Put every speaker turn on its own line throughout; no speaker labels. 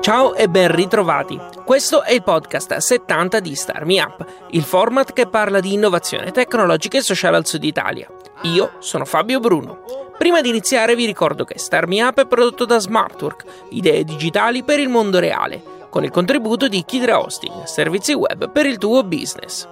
Ciao e ben ritrovati. Questo è il podcast 70 di Star Me Up, il format che parla di innovazione tecnologica e sociale al sud Italia. Io sono Fabio Bruno. Prima di iniziare vi ricordo che Star Me Up è prodotto da Smartwork, idee digitali per il mondo reale, con il contributo di Kidra Hosting, servizi web per il tuo business.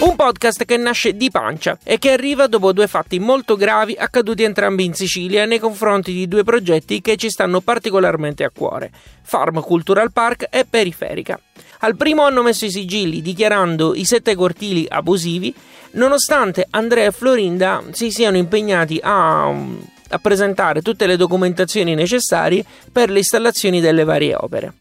Un podcast che nasce di pancia e che arriva dopo due fatti molto gravi accaduti entrambi in Sicilia nei confronti di due progetti che ci stanno particolarmente a cuore, Farm Cultural Park e Periferica. Al primo hanno messo i sigilli dichiarando i sette cortili abusivi, nonostante Andrea e Florinda si siano impegnati a, a presentare tutte le documentazioni necessarie per le installazioni delle varie opere.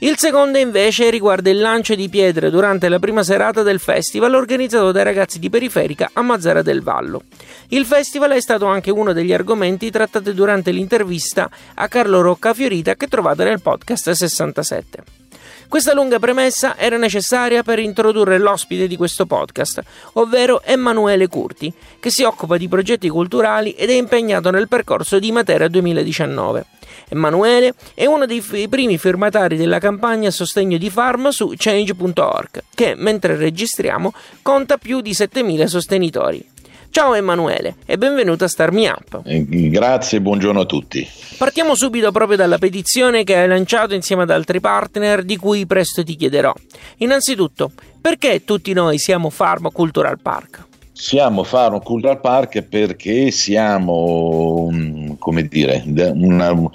Il secondo invece riguarda il lancio di pietre durante la prima serata del festival organizzato dai ragazzi di Periferica a Mazzara del Vallo. Il festival è stato anche uno degli argomenti trattati durante l'intervista a Carlo Rocca Fiorita che trovate nel podcast 67. Questa lunga premessa era necessaria per introdurre l'ospite di questo podcast, ovvero Emanuele Curti, che si occupa di progetti culturali ed è impegnato nel percorso di Matera 2019. Emanuele è uno dei f- primi firmatari della campagna a sostegno di Farm su change.org, che mentre registriamo conta più di 7000 sostenitori. Ciao Emanuele e benvenuto a Star Me Up.
Eh, Grazie e buongiorno a tutti.
Partiamo subito proprio dalla petizione che hai lanciato insieme ad altri partner di cui presto ti chiederò. Innanzitutto, perché tutti noi siamo Farm Cultural Park?
Siamo Faro Cultural Park perché siamo, un- come dire, una- un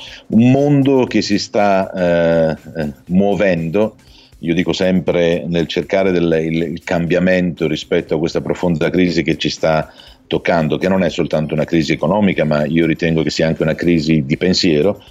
mondo che si sta eh, eh, muovendo. Io dico sempre nel cercare del, il, il cambiamento rispetto a questa profonda crisi che ci sta toccando, che non è soltanto una crisi economica, ma io ritengo che sia anche una crisi di pensiero.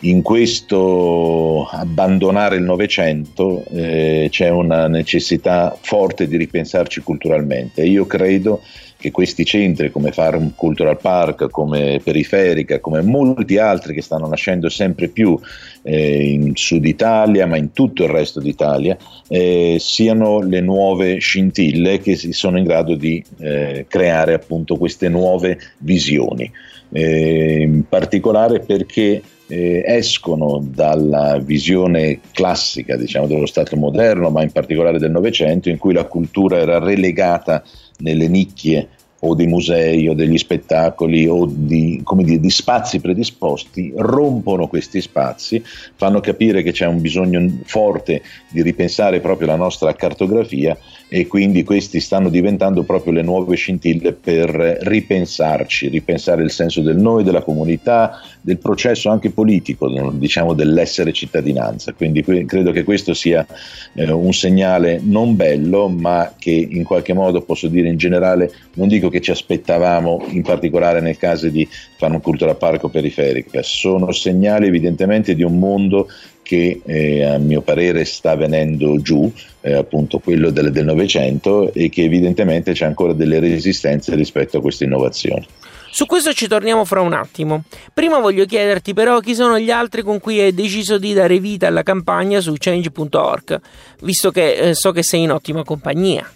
In questo abbandonare il Novecento eh, c'è una necessità forte di ripensarci culturalmente. Io credo che questi centri come Farm Cultural Park, come Periferica, come molti altri che stanno nascendo sempre più eh, in Sud Italia, ma in tutto il resto d'Italia, eh, siano le nuove scintille che sono in grado di eh, creare appunto queste nuove visioni. Eh, in particolare perché eh, escono dalla visione classica diciamo, dello Stato moderno, ma in particolare del Novecento, in cui la cultura era relegata nelle nicchie o dei musei o degli spettacoli o di, dire, di spazi predisposti, rompono questi spazi, fanno capire che c'è un bisogno forte di ripensare proprio la nostra cartografia e quindi questi stanno diventando proprio le nuove scintille per ripensarci, ripensare il senso del noi, della comunità, del processo anche politico, diciamo dell'essere cittadinanza. Quindi credo che questo sia eh, un segnale non bello, ma che in qualche modo posso dire in generale, non dico che ci aspettavamo, in particolare nel caso di Farm Cultural Parco Periferica, sono segnali evidentemente di un mondo che eh, a mio parere sta venendo giù, eh, appunto quello del del Novecento, e che evidentemente c'è ancora delle resistenze rispetto a queste innovazioni.
Su questo ci torniamo fra un attimo. Prima voglio chiederti però chi sono gli altri con cui hai deciso di dare vita alla campagna su change.org, visto che eh, so che sei in ottima compagnia.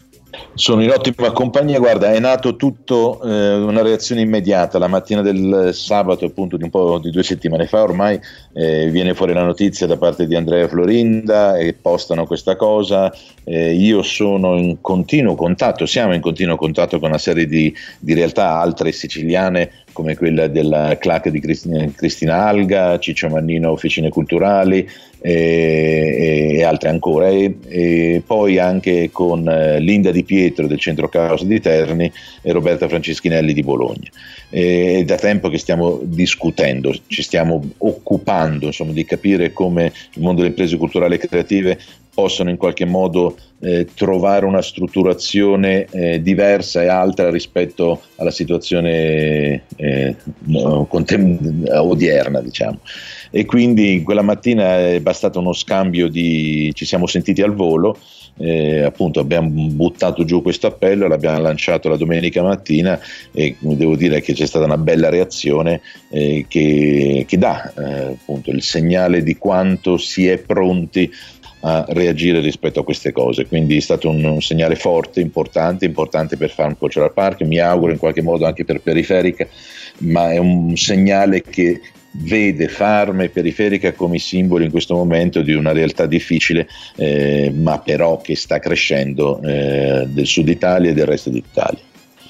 Sono in ottima compagnia, guarda, è nato tutto eh, una reazione immediata. La mattina del sabato, appunto, di un po' di due settimane fa, ormai eh, viene fuori la notizia da parte di Andrea Florinda e postano questa cosa. Eh, io sono in continuo contatto, siamo in continuo contatto con una serie di, di realtà altre siciliane come quella della CLAC di Cristina, Cristina Alga, Ciccio Mannino Officine Culturali e, e altre ancora e, e poi anche con eh, Linda Di Pietro del Centro Caos di Terni e Roberta Franceschinelli di Bologna. È da tempo che stiamo discutendo, ci stiamo occupando insomma, di capire come il mondo delle imprese culturali e creative possono in qualche modo eh, trovare una strutturazione eh, diversa e altra rispetto alla situazione eh, contem- odierna, diciamo. E quindi quella mattina è bastato uno scambio di ci siamo sentiti al volo eh, appunto abbiamo buttato giù questo appello, l'abbiamo lanciato la domenica mattina e devo dire che c'è stata una bella reazione eh, che, che, dà eh, appunto il segnale di quanto si è pronti a reagire rispetto a queste cose. Quindi è stato un, un, segnale forte, importante, importante per Farm Cultural Park, mi auguro in qualche modo anche per Periferica, ma è un segnale che vede Farm e Periferica come simboli in questo momento di una realtà difficile, eh, ma però che sta crescendo eh, del sud Italia e del resto d'Italia.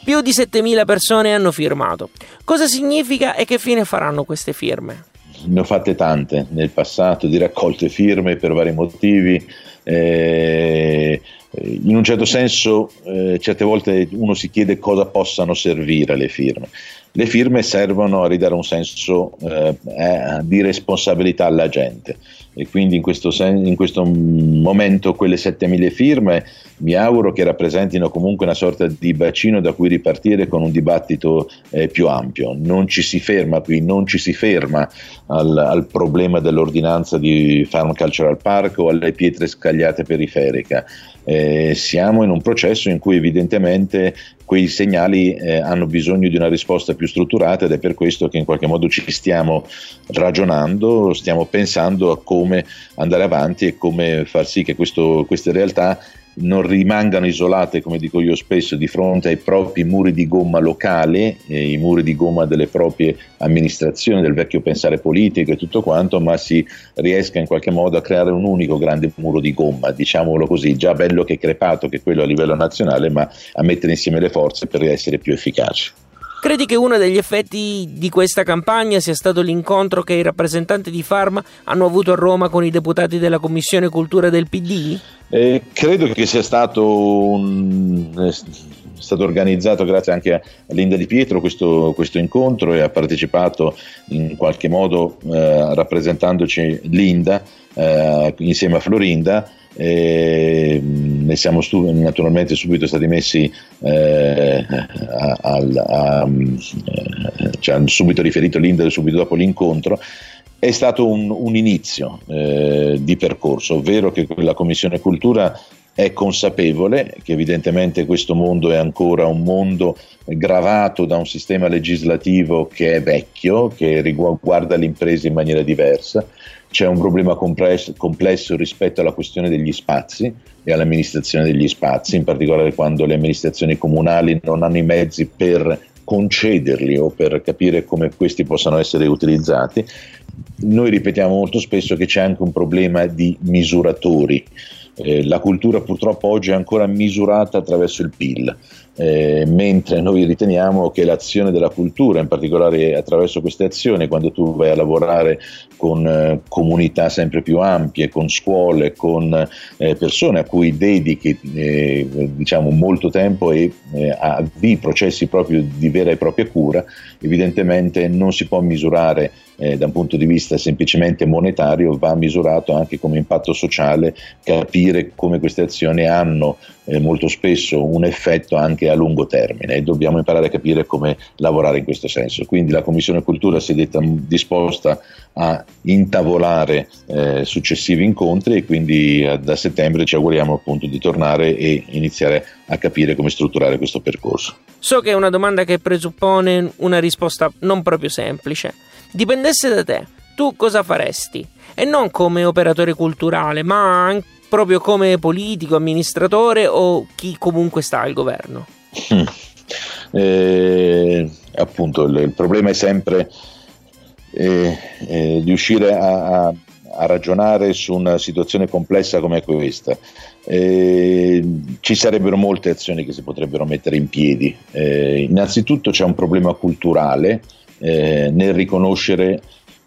Più di 7.000 persone hanno firmato. Cosa significa e che fine faranno queste firme?
Ne ho fatte tante nel passato di raccolte firme per vari motivi. Eh, in un certo senso, eh, certe volte uno si chiede cosa possano servire le firme. Le firme servono a ridare un senso eh, eh di responsabilità alla gente e quindi in questo, sen- in questo momento quelle 7.000 firme mi auguro che rappresentino comunque una sorta di bacino da cui ripartire con un dibattito eh, più ampio. Non ci si ferma qui, non ci si ferma al, al, problema dell'ordinanza di Farm Cultural Park o alle pietre scagliate periferiche. Eh, siamo in un processo in cui evidentemente quei segnali eh, hanno bisogno di una risposta più strutturata ed è per questo che in qualche modo ci stiamo ragionando, stiamo pensando a come andare avanti e come far sì che questo, queste realtà non rimangano isolate, come dico io spesso, di fronte ai propri muri di gomma locali, eh, i muri di gomma delle proprie amministrazioni, del vecchio pensare politico e tutto quanto, ma si riesca in qualche modo a creare un unico grande muro di gomma, diciamolo così, già bello che crepato che quello a livello nazionale, ma a mettere insieme le forze per essere più efficaci.
Credi che uno degli effetti di questa campagna sia stato l'incontro che i rappresentanti di Pharma hanno avuto a Roma con i deputati della Commissione Cultura del PD?
Eh, credo che sia stato, un, è stato organizzato grazie anche a Linda Di Pietro questo, questo incontro e ha partecipato in qualche modo eh, rappresentandoci Linda eh, insieme a Florinda e ne siamo stu- naturalmente subito stati messi eh, a, a, a, eh, ci hanno subito riferito Linda subito dopo l'incontro. È stato un, un inizio eh, di percorso, ovvero che la Commissione Cultura è consapevole che evidentemente questo mondo è ancora un mondo gravato da un sistema legislativo che è vecchio, che riguarda le imprese in maniera diversa, c'è un problema complesso, rispetto alla questione degli spazi e all'amministrazione degli spazi, in particolare quando le amministrazioni comunali non hanno i mezzi per concederli o per capire come questi possano essere utilizzati. Noi ripetiamo molto spesso che c'è anche un problema di misuratori. Eh, la cultura purtroppo oggi è ancora misurata attraverso il PIL eh, mentre noi riteniamo che l'azione della cultura, in particolare attraverso queste azioni, quando tu vai a lavorare con eh, comunità sempre più ampie, con scuole, con eh, persone a cui dedichi eh, diciamo molto tempo e eh, avvii processi proprio di vera e propria cura, evidentemente non si può misurare eh, da un punto di vista semplicemente monetario, va misurato anche come impatto sociale, capire come queste azioni hanno eh, molto spesso un effetto anche a lungo termine e dobbiamo imparare a capire come lavorare in questo senso. Quindi la Commissione Cultura si è detta disposta a intavolare eh, successivi incontri e quindi eh, da settembre ci auguriamo appunto di tornare e iniziare a capire come strutturare questo percorso.
So che è una domanda che presuppone una risposta non proprio semplice. Dipendesse da te, tu cosa faresti? E non come operatore culturale, ma anche proprio come politico, amministratore o chi comunque sta al governo?
Eh, appunto, il, il, problema è sempre eh, eh, riuscire a, a, a, ragionare su una situazione complessa come questa. Eh, ci sarebbero molte azioni che si potrebbero mettere in piedi. Eh, innanzitutto c'è un problema culturale eh, nel riconoscere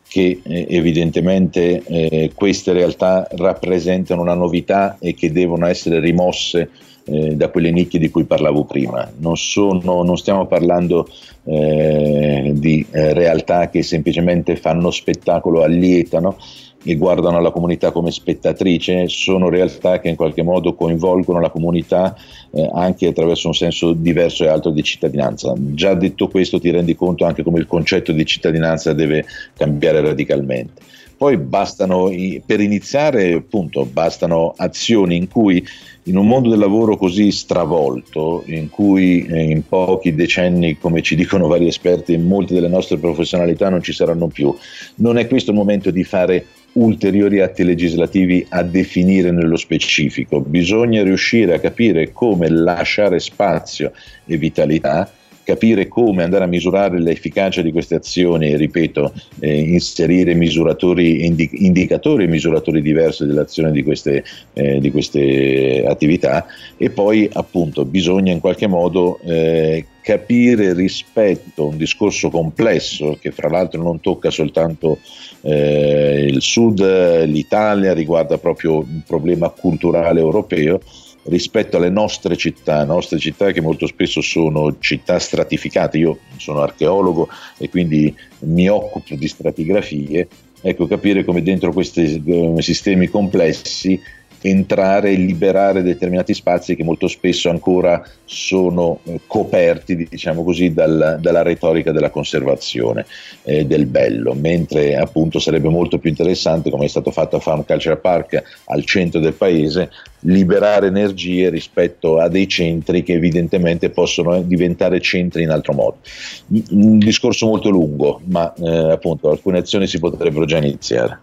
che eh, evidentemente eh, queste realtà rappresentano una novità e che devono essere rimosse eh, da quelle nicchie di cui parlavo prima. Non, sono, non stiamo parlando eh, di eh, realtà che semplicemente fanno spettacolo, allietano, e guardano la comunità come spettatrice, sono realtà che in qualche modo coinvolgono la comunità eh, anche attraverso un senso diverso e altro di cittadinanza. Già detto questo ti rendi conto anche come il concetto di cittadinanza deve cambiare radicalmente. poi bastano, per iniziare, appunto, bastano azioni in cui in un mondo del lavoro così stravolto, in cui eh, in pochi decenni, come ci dicono vari esperti, molte delle nostre professionalità non ci saranno più, non è questo il momento di fare ulteriori atti legislativi a definire nello specifico, bisogna riuscire a capire come lasciare spazio e vitalità capire come andare a misurare l'efficacia di queste azioni, ripeto, eh, inserire misuratori, indi- indicatori e misuratori diversi dell'azione di queste, eh, di queste, attività. E poi appunto bisogna in qualche modo eh, capire rispetto a un discorso complesso che fra l'altro non tocca soltanto eh, il sud, l'Italia, riguarda proprio un problema culturale europeo rispetto alle nostre città, nostre città che molto spesso sono città stratificate, io sono archeologo e quindi mi occupo di stratigrafie, ecco capire come dentro questi eh, sistemi complessi entrare e liberare determinati spazi che molto spesso ancora sono eh, coperti, diciamo così, dal, dalla retorica della conservazione eh, del bello, mentre appunto sarebbe molto più interessante, come è stato fatto a Farm Culture Park al centro del paese, liberare energie rispetto a dei centri che evidentemente possono diventare centri in altro modo. Un discorso molto lungo, ma eh, appunto alcune azioni si potrebbero già iniziare.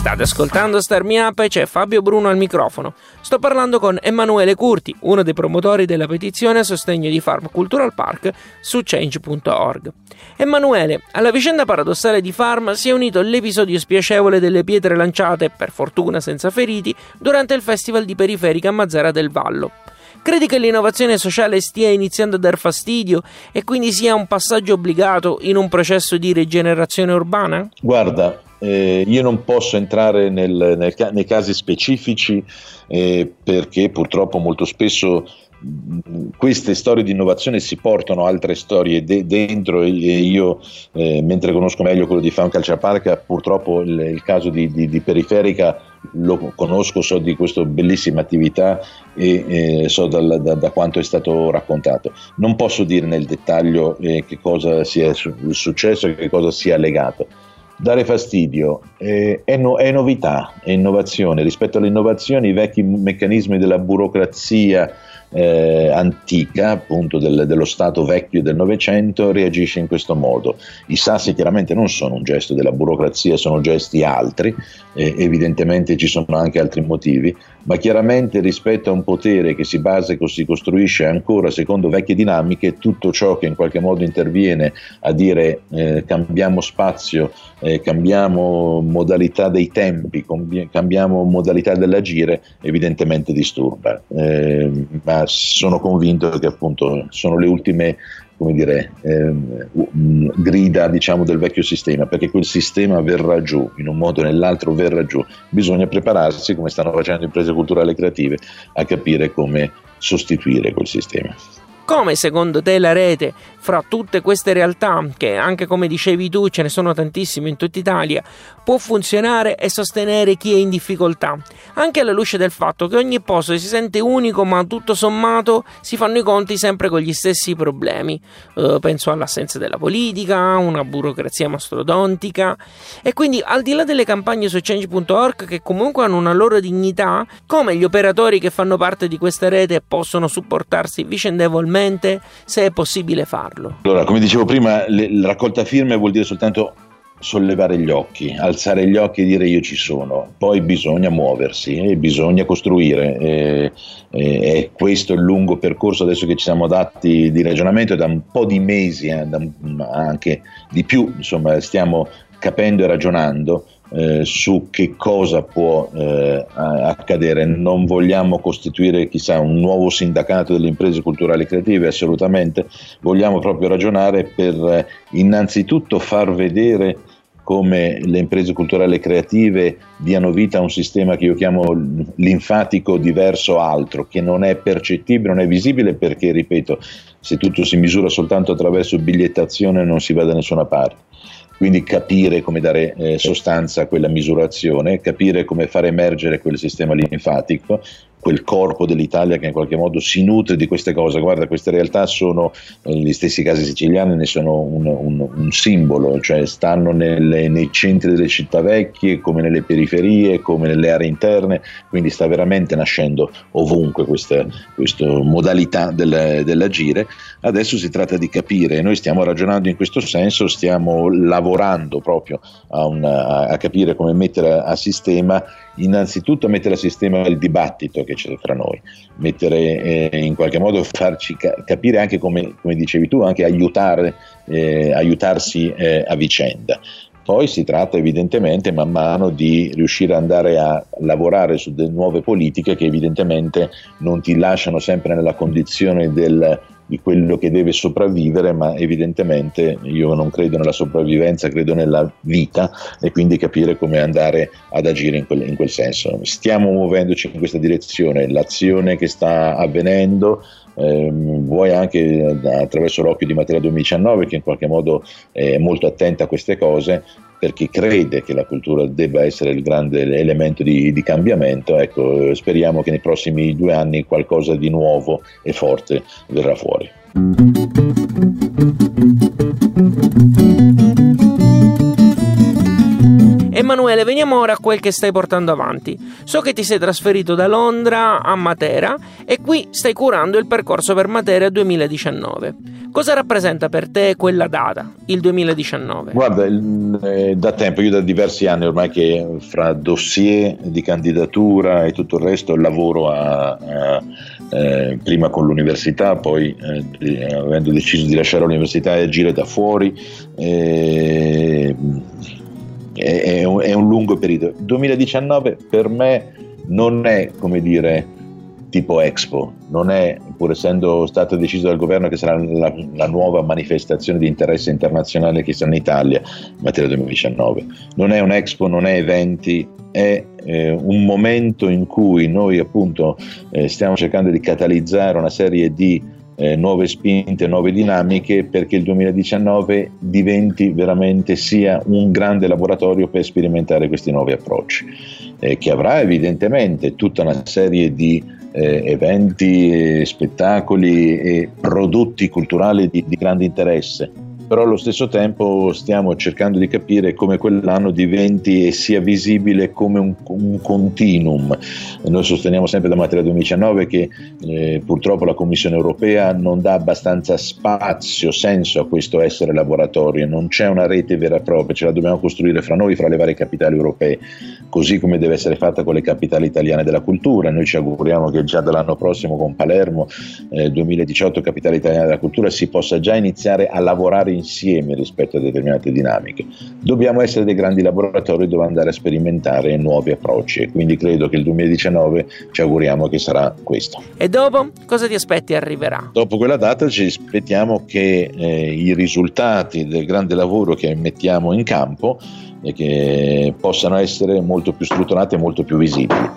State ascoltando Star Me Up e c'è Fabio Bruno al microfono. Sto parlando con Emanuele Curti, uno dei promotori della petizione a sostegno di Farm Cultural Park su change.org. Emanuele, alla vicenda paradossale di Farm si è unito l'episodio spiacevole delle pietre lanciate, per fortuna senza feriti, durante il festival di periferica a Mazzara del Vallo. Credi che l'innovazione sociale stia iniziando a dar fastidio e quindi sia un passaggio obbligato in un processo di rigenerazione urbana?
Guarda, eh, io non posso entrare nel, nel, nei casi specifici eh, perché purtroppo molto spesso queste storie di innovazione si portano altre storie de- dentro e io eh, mentre conosco meglio quello di Fan Calcia Park purtroppo il, il caso di, di, di, Periferica lo conosco, so di questa bellissima attività e eh, so dal, da, da, quanto è stato raccontato. Non posso dire nel dettaglio eh, che cosa sia su- successo e che cosa sia legato dare fastidio eh, è, no, è, novità, è innovazione. Rispetto alle innovazioni, i vecchi meccanismi della burocrazia eh, antica, appunto del, dello Stato vecchio del Novecento, reagisce in questo modo. I sassi chiaramente non sono un gesto della burocrazia, sono gesti altri, eh, evidentemente ci sono anche altri motivi, ma chiaramente rispetto a un potere che si basa e si costruisce ancora secondo vecchie dinamiche, tutto ciò che in qualche modo interviene a dire eh, cambiamo spazio, eh, cambiamo modalità dei tempi, cambiamo modalità dell'agire, evidentemente disturba. Eh, sono convinto che appunto sono le ultime come dire, ehm, grida diciamo, del vecchio sistema, perché quel sistema verrà giù, in un modo o nell'altro verrà giù. Bisogna prepararsi, come stanno facendo imprese culturali e creative, a capire come sostituire quel sistema.
Come secondo te la rete, fra tutte queste realtà, che anche come dicevi tu ce ne sono tantissime in tutta Italia, può funzionare e sostenere chi è in difficoltà? Anche alla luce del fatto che ogni posto si sente unico, ma tutto sommato si fanno i conti sempre con gli stessi problemi. Uh, penso all'assenza della politica, una burocrazia mastodontica. E quindi, al di là delle campagne su change.org, che comunque hanno una loro dignità, come gli operatori che fanno parte di questa rete possono supportarsi vicendevolmente? Velocemente se è possibile farlo.
Allora, come dicevo prima, le, la raccolta firme vuol dire soltanto sollevare gli occhi, alzare gli occhi e dire io ci sono, poi bisogna muoversi e bisogna costruire e, e, e, questo è il lungo percorso adesso che ci siamo dati di ragionamento da un po' di mesi, eh, da, anche di più, insomma stiamo capendo e ragionando eh, su che cosa può eh, accadere. Non vogliamo costituire chissà un nuovo sindacato delle imprese culturali creative, assolutamente, vogliamo proprio ragionare per eh, innanzitutto far vedere come le imprese culturali creative diano vita a un sistema che io chiamo linfatico diverso altro, che non è percettibile, non è visibile perché, ripeto, se tutto si misura soltanto attraverso bigliettazione non si va da nessuna parte quindi capire come dare eh, sostanza a quella misurazione, capire come far emergere quel sistema linfatico, quel corpo dell'Italia che in qualche modo si nutre di queste cose. Guarda, queste realtà sono, eh, gli stessi casi siciliani ne sono un, un, un simbolo, cioè stanno nelle, nei centri delle città vecchie, come nelle periferie, come nelle aree interne, quindi sta veramente nascendo ovunque questa, questa modalità del, dell'agire. Adesso si tratta di capire, noi stiamo ragionando in questo senso, stiamo lavorando proprio a, una, a capire come mettere a sistema innanzitutto mettere a sistema il dibattito che c'è tra noi, mettere eh, in qualche modo farci ca- capire anche come, come, dicevi tu, anche aiutare, eh, aiutarsi eh, a vicenda. Poi si tratta evidentemente man mano di riuscire ad andare a lavorare su delle nuove politiche che evidentemente non ti lasciano sempre nella condizione del di quello che deve sopravvivere, ma evidentemente io non credo nella sopravvivenza, credo nella vita e quindi capire come andare ad agire in quel, in quel senso. Stiamo muovendoci in questa direzione, l'azione che sta avvenendo ehm, vuoi anche attraverso l'occhio di Matera 2019 che in qualche modo è molto attenta a queste cose perché crede che la cultura debba essere il grande elemento di, di, cambiamento, ecco, speriamo che nei prossimi due anni qualcosa di nuovo e forte verrà fuori.
Emanuele, veniamo ora a quel che stai portando avanti. So che ti sei trasferito da Londra a Matera e qui stai curando il percorso per Matera 2019. Cosa rappresenta per te quella data, il 2019?
Guarda, eh, da tempo, io da diversi anni ormai che fra dossier di candidatura e tutto il resto lavoro a, a, eh, prima con l'università, poi eh, avendo deciso di lasciare l'università e agire da fuori. Eh, è, un, è un lungo periodo. 2019 per me non è come dire tipo Expo, non è, pur essendo stato deciso dal governo che sarà la, la, nuova manifestazione di interesse internazionale che sarà in Italia in materia 2019, non è un Expo, non è eventi, è eh, un momento in cui noi appunto eh, stiamo cercando di catalizzare una serie di eh, nuove spinte, nuove dinamiche perché il 2019 diventi veramente sia un grande laboratorio per sperimentare questi nuovi approcci, eh, che avrà evidentemente tutta una serie di eh, eventi, spettacoli e prodotti culturali di, di grande interesse però allo stesso tempo stiamo cercando di capire come quell'anno diventi e sia visibile come un, un continuum. Noi sosteniamo sempre da Materia 2019 che eh, purtroppo la Commissione europea non dà abbastanza spazio, senso a questo essere laboratorio, non c'è una rete vera e propria, ce la dobbiamo costruire fra noi, fra le varie capitali europee, così come deve essere fatta con le capitali italiane della cultura. Noi ci auguriamo che già dall'anno prossimo con Palermo eh, 2018 capitale italiana della cultura si possa già iniziare a lavorare insieme rispetto a determinate dinamiche. Dobbiamo essere dei grandi laboratori dove andare a sperimentare nuovi approcci e quindi credo che il 2019 ci auguriamo che sarà questo.
E dopo cosa ti aspetti arriverà?
Dopo quella data ci aspettiamo che eh, i risultati del grande lavoro che mettiamo in campo e che possano essere molto più strutturati e molto più visibili.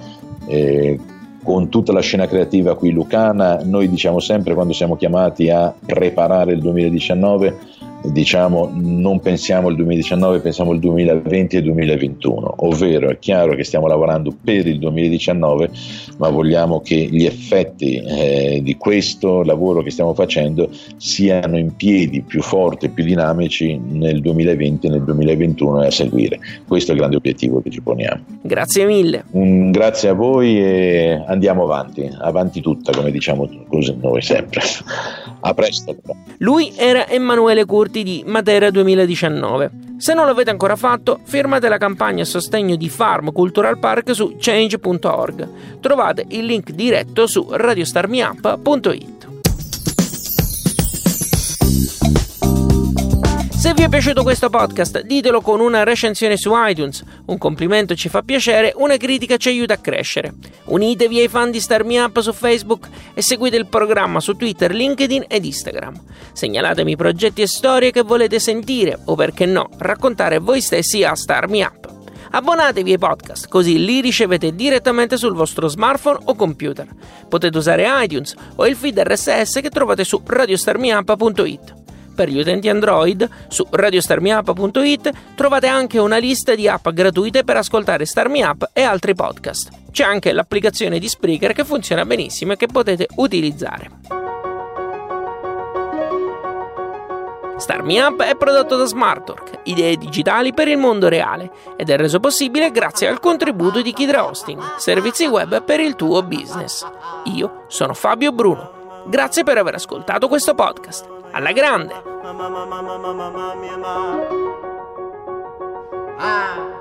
Eh, con tutta la scena creativa qui lucana, noi diciamo sempre quando siamo chiamati a preparare il 2019 diciamo non pensiamo al 2019, pensiamo al 2020 e 2021, ovvero è chiaro che stiamo lavorando per il 2019, ma vogliamo che gli effetti eh, di questo lavoro che stiamo facendo siano in piedi più forti più dinamici nel 2020 e nel 2021 e a seguire. Questo è il grande obiettivo che ci poniamo.
Grazie mille.
Un grazie a voi e andiamo avanti, avanti tutta, come diciamo noi sempre. A presto.
Lui era Emanuele Curti di Matera 2019. Se non l'avete ancora fatto, firmate la campagna a sostegno di Farm Cultural Park su change.org. Trovate il link diretto su radiostarmiup.it. Se vi è piaciuto questo podcast, ditelo con una recensione su iTunes. Un complimento ci fa piacere, una critica ci aiuta a crescere. Unitevi ai fan di Star Me Up su Facebook e seguite il programma su Twitter, LinkedIn ed Instagram. Segnalatemi progetti e storie che volete sentire o perché no, raccontare voi stessi a Star Me Up. Abbonatevi ai podcast, così li ricevete direttamente sul vostro smartphone o computer. Potete usare iTunes o il feed RSS che trovate su radiostarmiup.it. Per gli utenti Android, su radiostarmiup.it trovate anche una lista di app gratuite per ascoltare Starmi Up e altri podcast. C'è anche l'applicazione di Spreaker che funziona benissimo e che potete utilizzare. Start Me Up è prodotto da Smartwork, idee digitali per il mondo reale, ed è reso possibile grazie al contributo di Kidra Hosting, servizi web per il tuo business. Io sono Fabio Bruno. Grazie per aver ascoltato questo podcast alla grande. Ah.